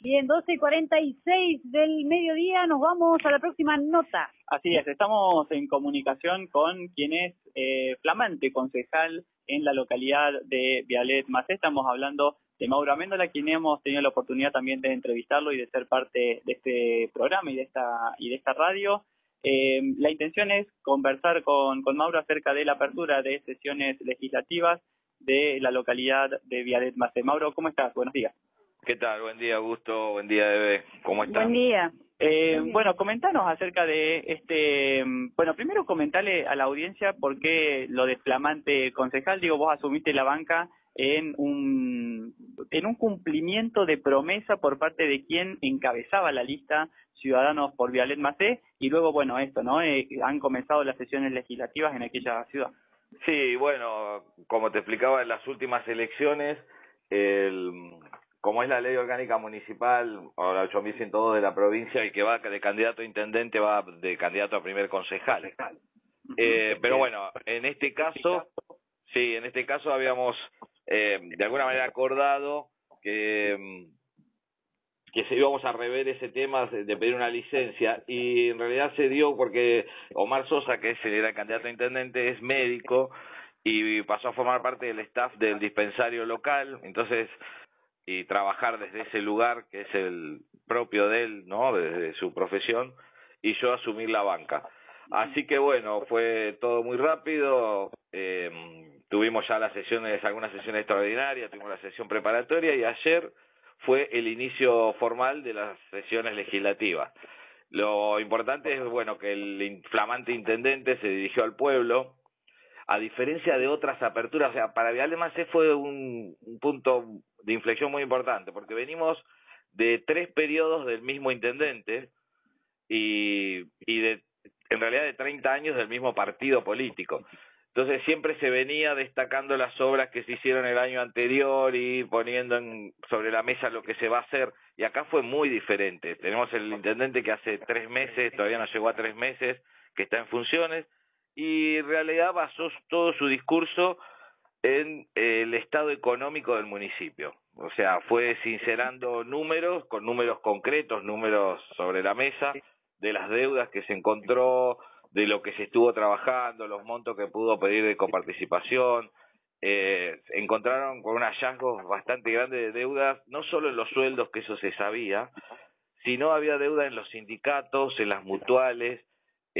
Bien, 12 y 46 del mediodía, nos vamos a la próxima nota. Así es, estamos en comunicación con quien es eh, flamante concejal en la localidad de Vialet Macé. Estamos hablando de Mauro Améndola, quien hemos tenido la oportunidad también de entrevistarlo y de ser parte de este programa y de esta, y de esta radio. Eh, la intención es conversar con, con Mauro acerca de la apertura de sesiones legislativas de la localidad de Vialet Macé. Mauro, ¿cómo estás? Buenos días. ¿Qué tal? Buen día, Augusto. Buen día, Eve. ¿Cómo estás? Buen día. Eh, bueno, comentanos acerca de este, bueno, primero comentarle a la audiencia por qué lo de flamante concejal, digo, vos asumiste la banca en un, en un cumplimiento de promesa por parte de quien encabezaba la lista Ciudadanos por Vialet Macé y luego, bueno, esto, ¿no? Eh, han comenzado las sesiones legislativas en aquella ciudad. Sí, bueno, como te explicaba en las últimas elecciones, el, como es la ley orgánica municipal, o la 8102 de la provincia, el que va de candidato a intendente va de candidato a primer concejal. Eh, pero bueno, en este caso, sí, en este caso habíamos eh, de alguna manera acordado que, mm, que se íbamos a rever ese tema de pedir una licencia y en realidad se dio porque Omar Sosa, que es el candidato a intendente, es médico y pasó a formar parte del staff del dispensario local, entonces y trabajar desde ese lugar que es el propio de él, ¿no? Desde su profesión y yo asumir la banca. Así que bueno, fue todo muy rápido. Eh, tuvimos ya las sesiones, algunas sesiones extraordinarias, tuvimos la sesión preparatoria y ayer fue el inicio formal de las sesiones legislativas. Lo importante es, bueno, que el inflamante intendente se dirigió al pueblo, a diferencia de otras aperturas, o sea, para Vial de Macé fue un, un punto de inflexión muy importante, porque venimos de tres periodos del mismo intendente y, y de, en realidad de 30 años del mismo partido político. Entonces siempre se venía destacando las obras que se hicieron el año anterior y poniendo en, sobre la mesa lo que se va a hacer. Y acá fue muy diferente. Tenemos el intendente que hace tres meses, todavía no llegó a tres meses, que está en funciones, y en realidad basó todo su discurso en el estado económico del municipio. O sea, fue sincerando números, con números concretos, números sobre la mesa, de las deudas que se encontró, de lo que se estuvo trabajando, los montos que pudo pedir de coparticipación. Eh, encontraron con un hallazgo bastante grande de deudas, no solo en los sueldos, que eso se sabía, sino había deuda en los sindicatos, en las mutuales.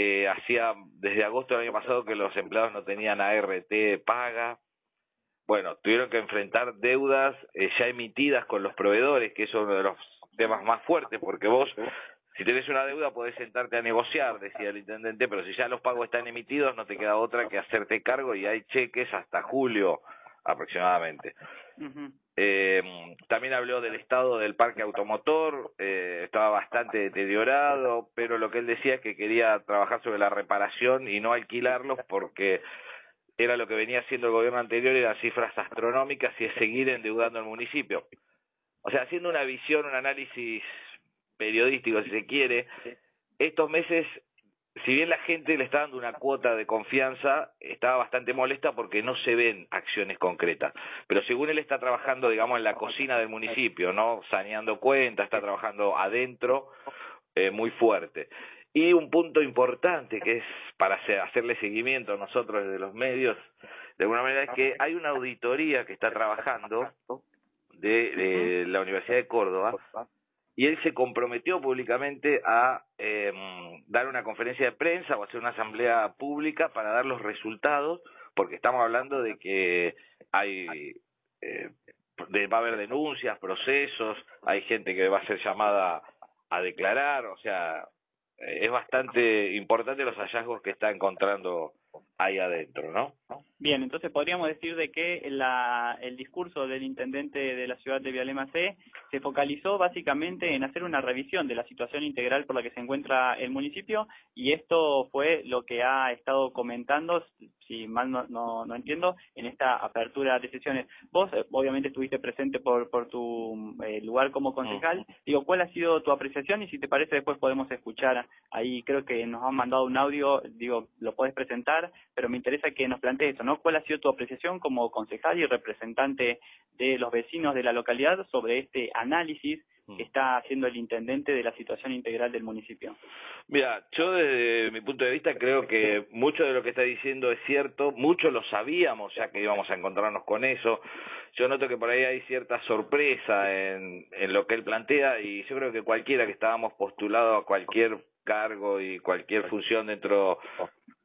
Eh, hacía desde agosto del año pasado que los empleados no tenían ART paga. Bueno, tuvieron que enfrentar deudas eh, ya emitidas con los proveedores, que es uno de los temas más fuertes, porque vos, si tenés una deuda, podés sentarte a negociar, decía el intendente, pero si ya los pagos están emitidos, no te queda otra que hacerte cargo y hay cheques hasta julio aproximadamente. eh, también habló del estado del parque automotor, eh, estaba bastante deteriorado, pero lo que él decía es que quería trabajar sobre la reparación y no alquilarlos porque era lo que venía haciendo el gobierno anterior, eran cifras astronómicas y es seguir endeudando al municipio. O sea, haciendo una visión, un análisis periodístico, si se quiere, estos meses, si bien la gente le está dando una cuota de confianza, estaba bastante molesta porque no se ven acciones concretas. Pero según él está trabajando, digamos, en la cocina del municipio, ¿no? Saneando cuentas, está trabajando adentro eh, muy fuerte. Y un punto importante que es para hacerle seguimiento a nosotros desde los medios, de alguna manera, es que hay una auditoría que está trabajando de, la Universidad de Córdoba y él se comprometió públicamente a eh, dar una conferencia de prensa o hacer una asamblea pública para dar los resultados, porque estamos hablando de que hay eh, de, va a haber denuncias, procesos, hay gente que va a ser llamada a declarar, o sea, eh, es bastante importante los hallazgos que está encontrando ahí adentro, ¿no? Bien, entonces podríamos decir de que la, el discurso del intendente de la ciudad de Vialema C se focalizó básicamente en hacer una revisión de la situación integral por la que se encuentra el municipio y esto fue lo que ha estado comentando, si mal no, no, entiendo, en esta apertura de sesiones. Vos eh, obviamente estuviste presente por, por tu eh, lugar como concejal. Digo, ¿cuál ha sido tu apreciación? Y si te parece después podemos escuchar ahí, creo que nos han mandado un audio, digo, lo puedes presentar, pero me interesa que nos plantees eso, ¿no? ¿Cuál ha sido tu apreciación como concejal y representante de los vecinos de la localidad sobre este análisis mm. está haciendo el intendente de la situación integral del municipio. Mira, yo desde mi punto de vista creo que mucho de lo que está diciendo es cierto, mucho lo sabíamos ya que íbamos a encontrarnos con eso. Yo noto que por ahí hay cierta sorpresa en, en lo que él plantea y yo creo que cualquiera que estábamos postulado a cualquier cargo y cualquier función dentro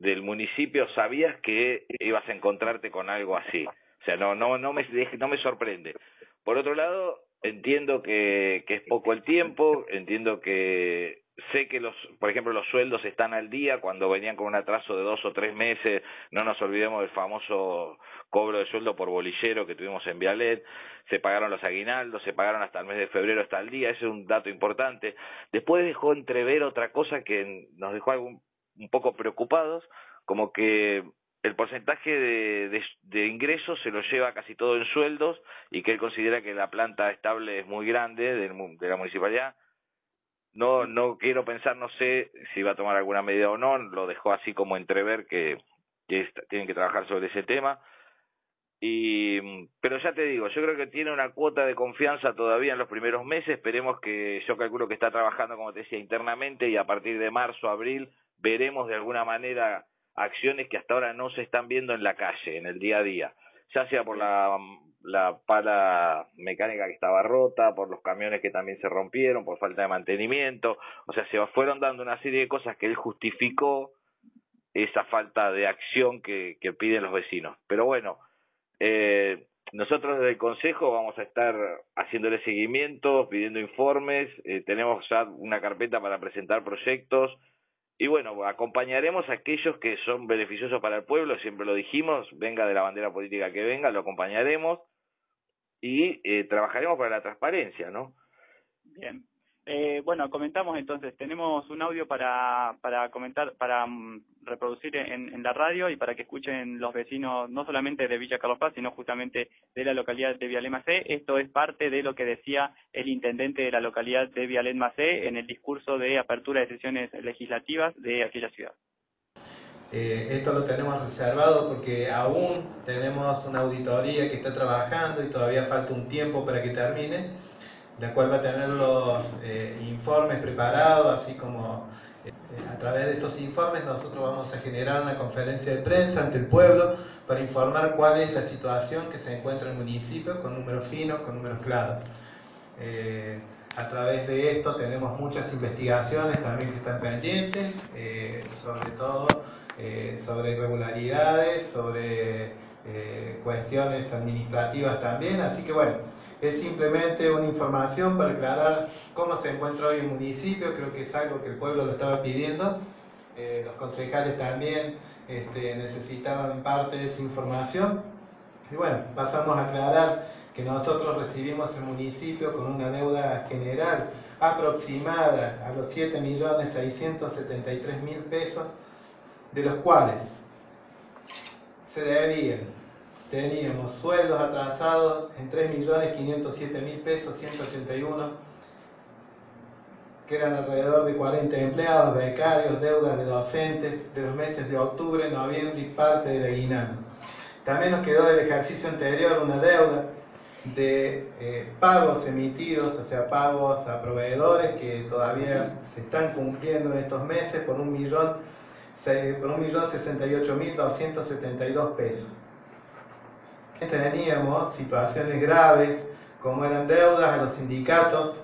del municipio sabías que ibas a encontrarte con algo así. O sea, no no no me no me sorprende. Por otro lado, entiendo que, que es poco el tiempo, entiendo que sé que los, por ejemplo, los sueldos están al día cuando venían con un atraso de dos o tres meses. No nos olvidemos del famoso cobro de sueldo por bolillero que tuvimos en Vialet. Se pagaron los aguinaldos, se pagaron hasta el mes de febrero, hasta el día. Ese es un dato importante. Después dejó entrever otra cosa que nos dejó algún, un poco preocupados, como que el porcentaje de, ingresos se lo lleva casi todo en sueldos y que él considera que la planta estable es muy grande de, de la municipalidad. No, no quiero pensar, no sé si va a tomar alguna medida o no, lo dejó así como entrever que, que tienen que trabajar sobre ese tema. Y, pero ya te digo, yo creo que tiene una cuota de confianza todavía en los primeros meses. Esperemos que, yo calculo que está trabajando, como te decía, internamente y a partir de marzo, abril, veremos de alguna manera acciones que hasta ahora no se están viendo en la calle, en el día a día, ya sea por la, la pala mecánica que estaba rota, por los camiones que también se rompieron, por falta de mantenimiento, o sea, se fueron dando una serie de cosas que él justificó esa falta de acción que, piden los vecinos. Pero bueno, eh, nosotros desde el Consejo vamos a estar haciéndole seguimiento, pidiendo informes, eh, tenemos ya una carpeta para presentar proyectos, y bueno, acompañaremos a aquellos que son beneficiosos para el pueblo, siempre lo dijimos, venga de la bandera política que venga, lo acompañaremos y eh, trabajaremos para la transparencia, ¿no? Bien. Eh, bueno, comentamos entonces, tenemos un audio para, para comentar, para mm, reproducir en, la radio y para que escuchen los vecinos, no solamente de Villa Carlos Paz, sino justamente de la localidad de Vialema C. Esto es parte de lo que decía el intendente de la localidad de Vialema C en el discurso de apertura de sesiones legislativas de aquella ciudad. Eh, esto lo tenemos reservado porque aún tenemos una auditoría que está trabajando y todavía falta un tiempo para que termine cual va a tener los eh, informes preparados, así como eh, a través de estos informes nosotros vamos a generar una conferencia de prensa ante el pueblo para informar cuál es la situación que se encuentra en el municipio con números finos, con números claros. Eh, a través de esto tenemos muchas investigaciones también que están pendientes, sobre todo sobre irregularidades, sobre cuestiones administrativas también, así que bueno, es simplemente una información para aclarar cómo se encuentra hoy el municipio, creo que es algo que el pueblo lo estaba pidiendo, eh, los concejales también este, necesitaban parte de esa información. Y bueno, pasamos a aclarar que nosotros recibimos el municipio con una deuda general aproximada a los 7.673.000 pesos, de los cuales se debían teníamos sueldos atrasados en 3.507.000 pesos, 181, que eran alrededor de 40 empleados, becarios, deudas de docentes de los meses de octubre, noviembre y parte de aguinaldo. También nos quedó del ejercicio anterior una deuda de eh, pagos emitidos, o sea, pagos a proveedores que todavía se están cumpliendo en estos meses por un pesos teníamos situaciones graves, como eran deudas a los sindicatos,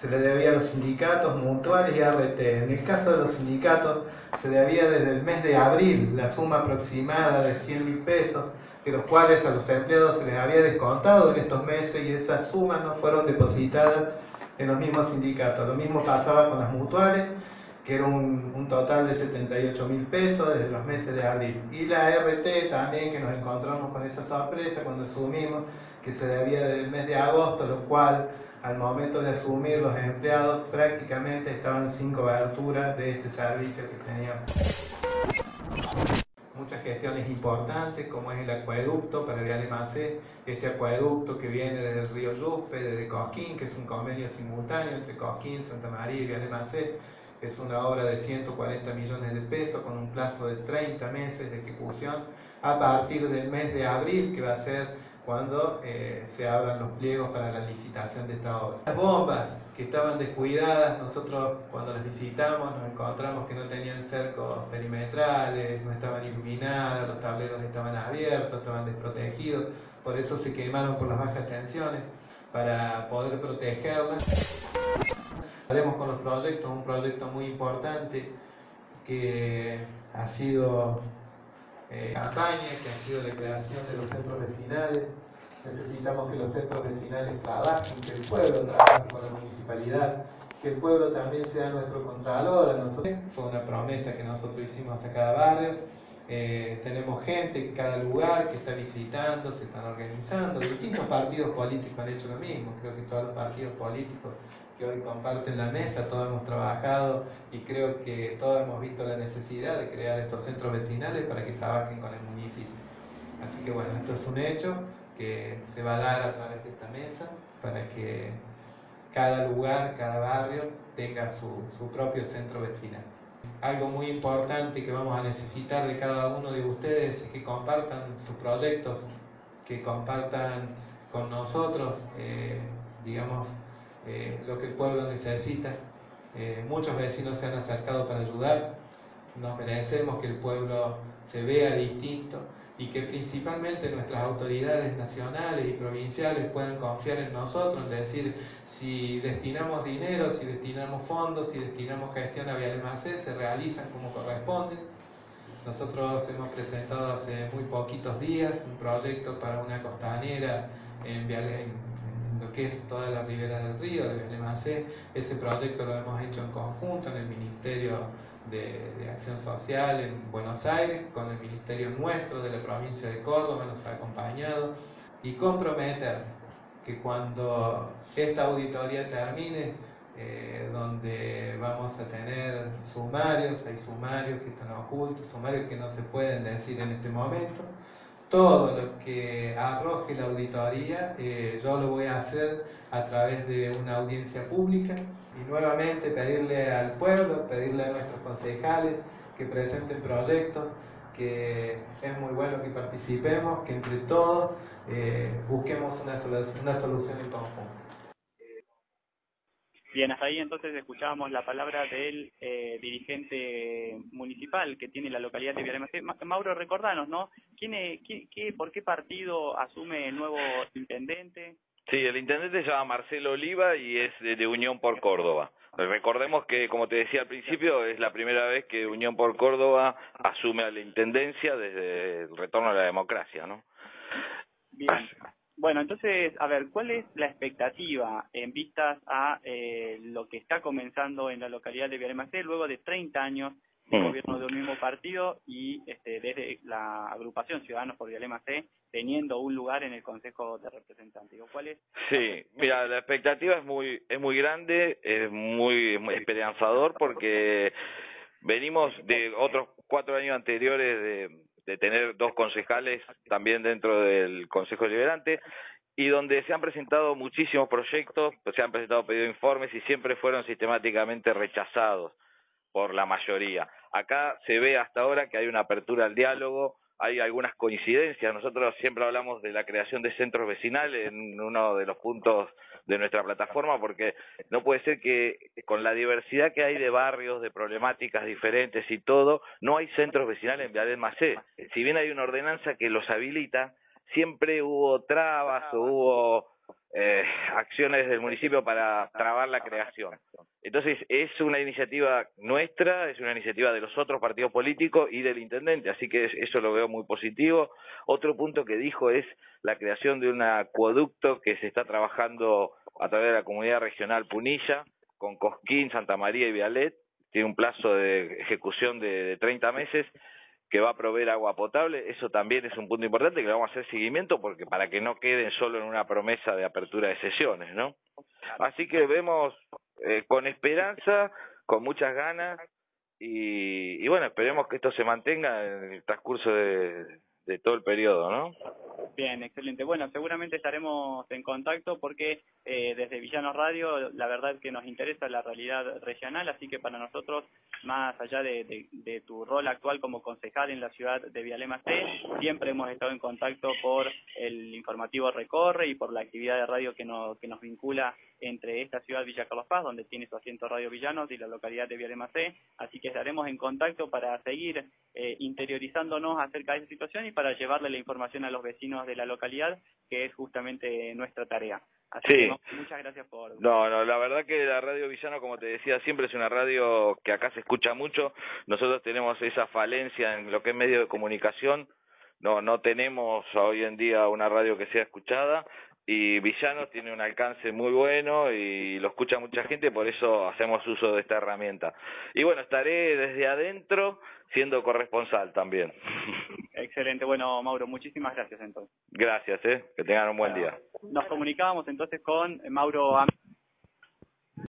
se le debía a los sindicatos mutuales y ART. En el caso de los sindicatos, se debía desde el mes de abril la suma aproximada de 100 mil pesos, de los cuales a los empleados se les había descontado en estos meses y esas sumas no fueron depositadas en los mismos sindicatos. Lo mismo pasaba con las mutuales que era un, total de 78 mil pesos desde los meses de abril. Y la RT también, que nos encontramos con esa sorpresa cuando asumimos que se debía del mes de agosto, lo cual al momento de asumir los empleados prácticamente estaban sin cobertura de este servicio que teníamos. Muchas gestiones importantes, como es el acueducto para el Alemacé, este acueducto que viene desde el río Yuspe, desde Cosquín, que es un convenio simultáneo entre Cosquín, Santa María y Alemacé, es una obra de 140 millones de pesos con un plazo de 30 meses de ejecución a partir del mes de abril, que va a ser cuando eh, se abran los pliegos para la licitación de esta obra. Las bombas que estaban descuidadas. Nosotros cuando las visitamos nos encontramos que no tenían cercos perimetrales, no estaban iluminadas, los tableros estaban abiertos, estaban desprotegidos, por eso se quemaron por las bajas tensiones para poder protegerlas. Haremos con los proyectos un proyecto muy importante que ha sido eh, campaña, que ha sido la creación de los centros vecinales. Necesitamos que los centros vecinales trabajen, que el pueblo trabaje con la municipalidad, que el pueblo también sea nuestro contralor. A nosotros. Fue una promesa que nosotros hicimos a cada barrio. Eh, tenemos gente en cada lugar que está visitando, se están organizando. Distintos partidos políticos han hecho lo mismo. Creo que todos los partidos políticos que hoy comparten la mesa, todos hemos trabajado y creo que todos hemos visto la necesidad de crear estos centros vecinales para que trabajen con el municipio. Así que bueno, esto es un hecho que se va a dar a través de esta mesa para que cada lugar, cada barrio tenga su, su propio centro vecinal. Algo muy importante que vamos a necesitar de cada uno de ustedes es que compartan sus proyectos, que compartan con nosotros, eh, digamos, eh, lo que el pueblo necesita. Eh, muchos vecinos se han acercado para ayudar. Nos merecemos que el pueblo se vea distinto y que principalmente nuestras autoridades nacionales y provinciales puedan confiar en nosotros, en decir, si destinamos dinero, si destinamos fondos, si destinamos gestión a Vialemacé, se realizan como corresponde. Nosotros hemos presentado hace muy poquitos días un proyecto para una costanera en, en lo que es toda la ribera del río de Vialemacé. Ese proyecto lo hemos hecho en conjunto en el Ministerio de, Acción Social en Buenos Aires, con el Ministerio nuestro de la provincia de Córdoba, nos ha acompañado, y comprometer que cuando esta auditoría termine, eh, donde vamos a tener sumarios, hay sumarios que están ocultos, sumarios que no se pueden decir en este momento, todo lo que arroje la auditoría, eh, yo lo voy a hacer a través de una audiencia pública y nuevamente pedirle al pueblo, pedirle a nuestros concejales que presenten proyectos, que es muy bueno que participemos, que entre todos eh, busquemos una, una solución en conjunto. Bien, hasta ahí entonces escuchábamos la palabra del eh, dirigente municipal que tiene la localidad de Villaremacé. Mauro, recordanos, ¿no? ¿Quién qué, ¿Por qué partido asume el nuevo intendente? Sí, el intendente se llama Marcelo Oliva y es de, Unión por Córdoba. Recordemos que, como te decía al principio, es la primera vez que Unión por Córdoba asume a la intendencia desde el retorno a la democracia, ¿no? Bien. Bueno, entonces, a ver, ¿cuál es la expectativa en vistas a eh, lo que está comenzando en la localidad de Villaremacé luego de 30 años de mm. gobierno de un mismo partido y este, desde la agrupación Ciudadanos por Villaremacé teniendo un lugar en el Consejo de Representantes? ¿Cuál es? Sí, mira, la expectativa es muy, es muy grande, es muy, muy esperanzador porque venimos de otros cuatro años anteriores de de tener dos concejales también dentro del Consejo Liberante y donde se han presentado muchísimos proyectos, se han presentado pedido informes y siempre fueron sistemáticamente rechazados por la mayoría. Acá se ve hasta ahora que hay una apertura al diálogo, hay algunas coincidencias. Nosotros siempre hablamos de la creación de centros vecinales en uno de los puntos de nuestra plataforma, porque no puede ser que con la diversidad que hay de barrios, de problemáticas diferentes y todo, no hay centros vecinales en Vial Macé. Si bien hay una ordenanza que los habilita, siempre hubo trabas o hubo eh, acciones del municipio para trabar la creación. Entonces, es una iniciativa nuestra, es una iniciativa de los otros partidos políticos y del intendente, así que eso lo veo muy positivo. Otro punto que dijo es la creación de un acueducto que se está trabajando a través de la comunidad regional Punilla, con Cosquín, Santa María y Vialet. Tiene un plazo de ejecución de, de 30 meses que va a proveer agua potable, eso también es un punto importante que le vamos a hacer seguimiento porque para que no queden solo en una promesa de apertura de sesiones, ¿no? Así que vemos eh, con esperanza, con muchas ganas y, y, bueno, esperemos que esto se mantenga en el transcurso de, de todo el periodo, ¿no? Bien, excelente. Bueno, seguramente estaremos en contacto porque eh, desde Villanos Radio la verdad que nos interesa la realidad regional, así que para nosotros, más allá de, tu rol actual como concejal en la ciudad de Vialema C, siempre hemos estado en contacto por el informativo Recorre y por la actividad de radio que nos, que nos vincula entre esta ciudad Villa Carlos Paz, donde tiene su asiento Radio Villanos, y la localidad de Vialema C, así que estaremos en contacto para seguir eh, interiorizándonos acerca de esa situación y para llevarle la información a los vecinos de la localidad, que es justamente nuestra tarea. Así Sí. que muchas gracias por... No, no, la verdad que la radio Villano, como te decía, siempre es una radio que acá se escucha mucho. Nosotros tenemos esa falencia en lo que es medio de comunicación. No, no tenemos hoy en día una radio que sea escuchada y Villanos tiene un alcance muy bueno y lo escucha mucha gente, por eso hacemos uso de esta herramienta. Y bueno, estaré desde adentro siendo corresponsal también. Excelente. Bueno, Mauro, muchísimas gracias entonces. Gracias, eh, que tengan un buen día. Nos comunicábamos entonces con Mauro Am-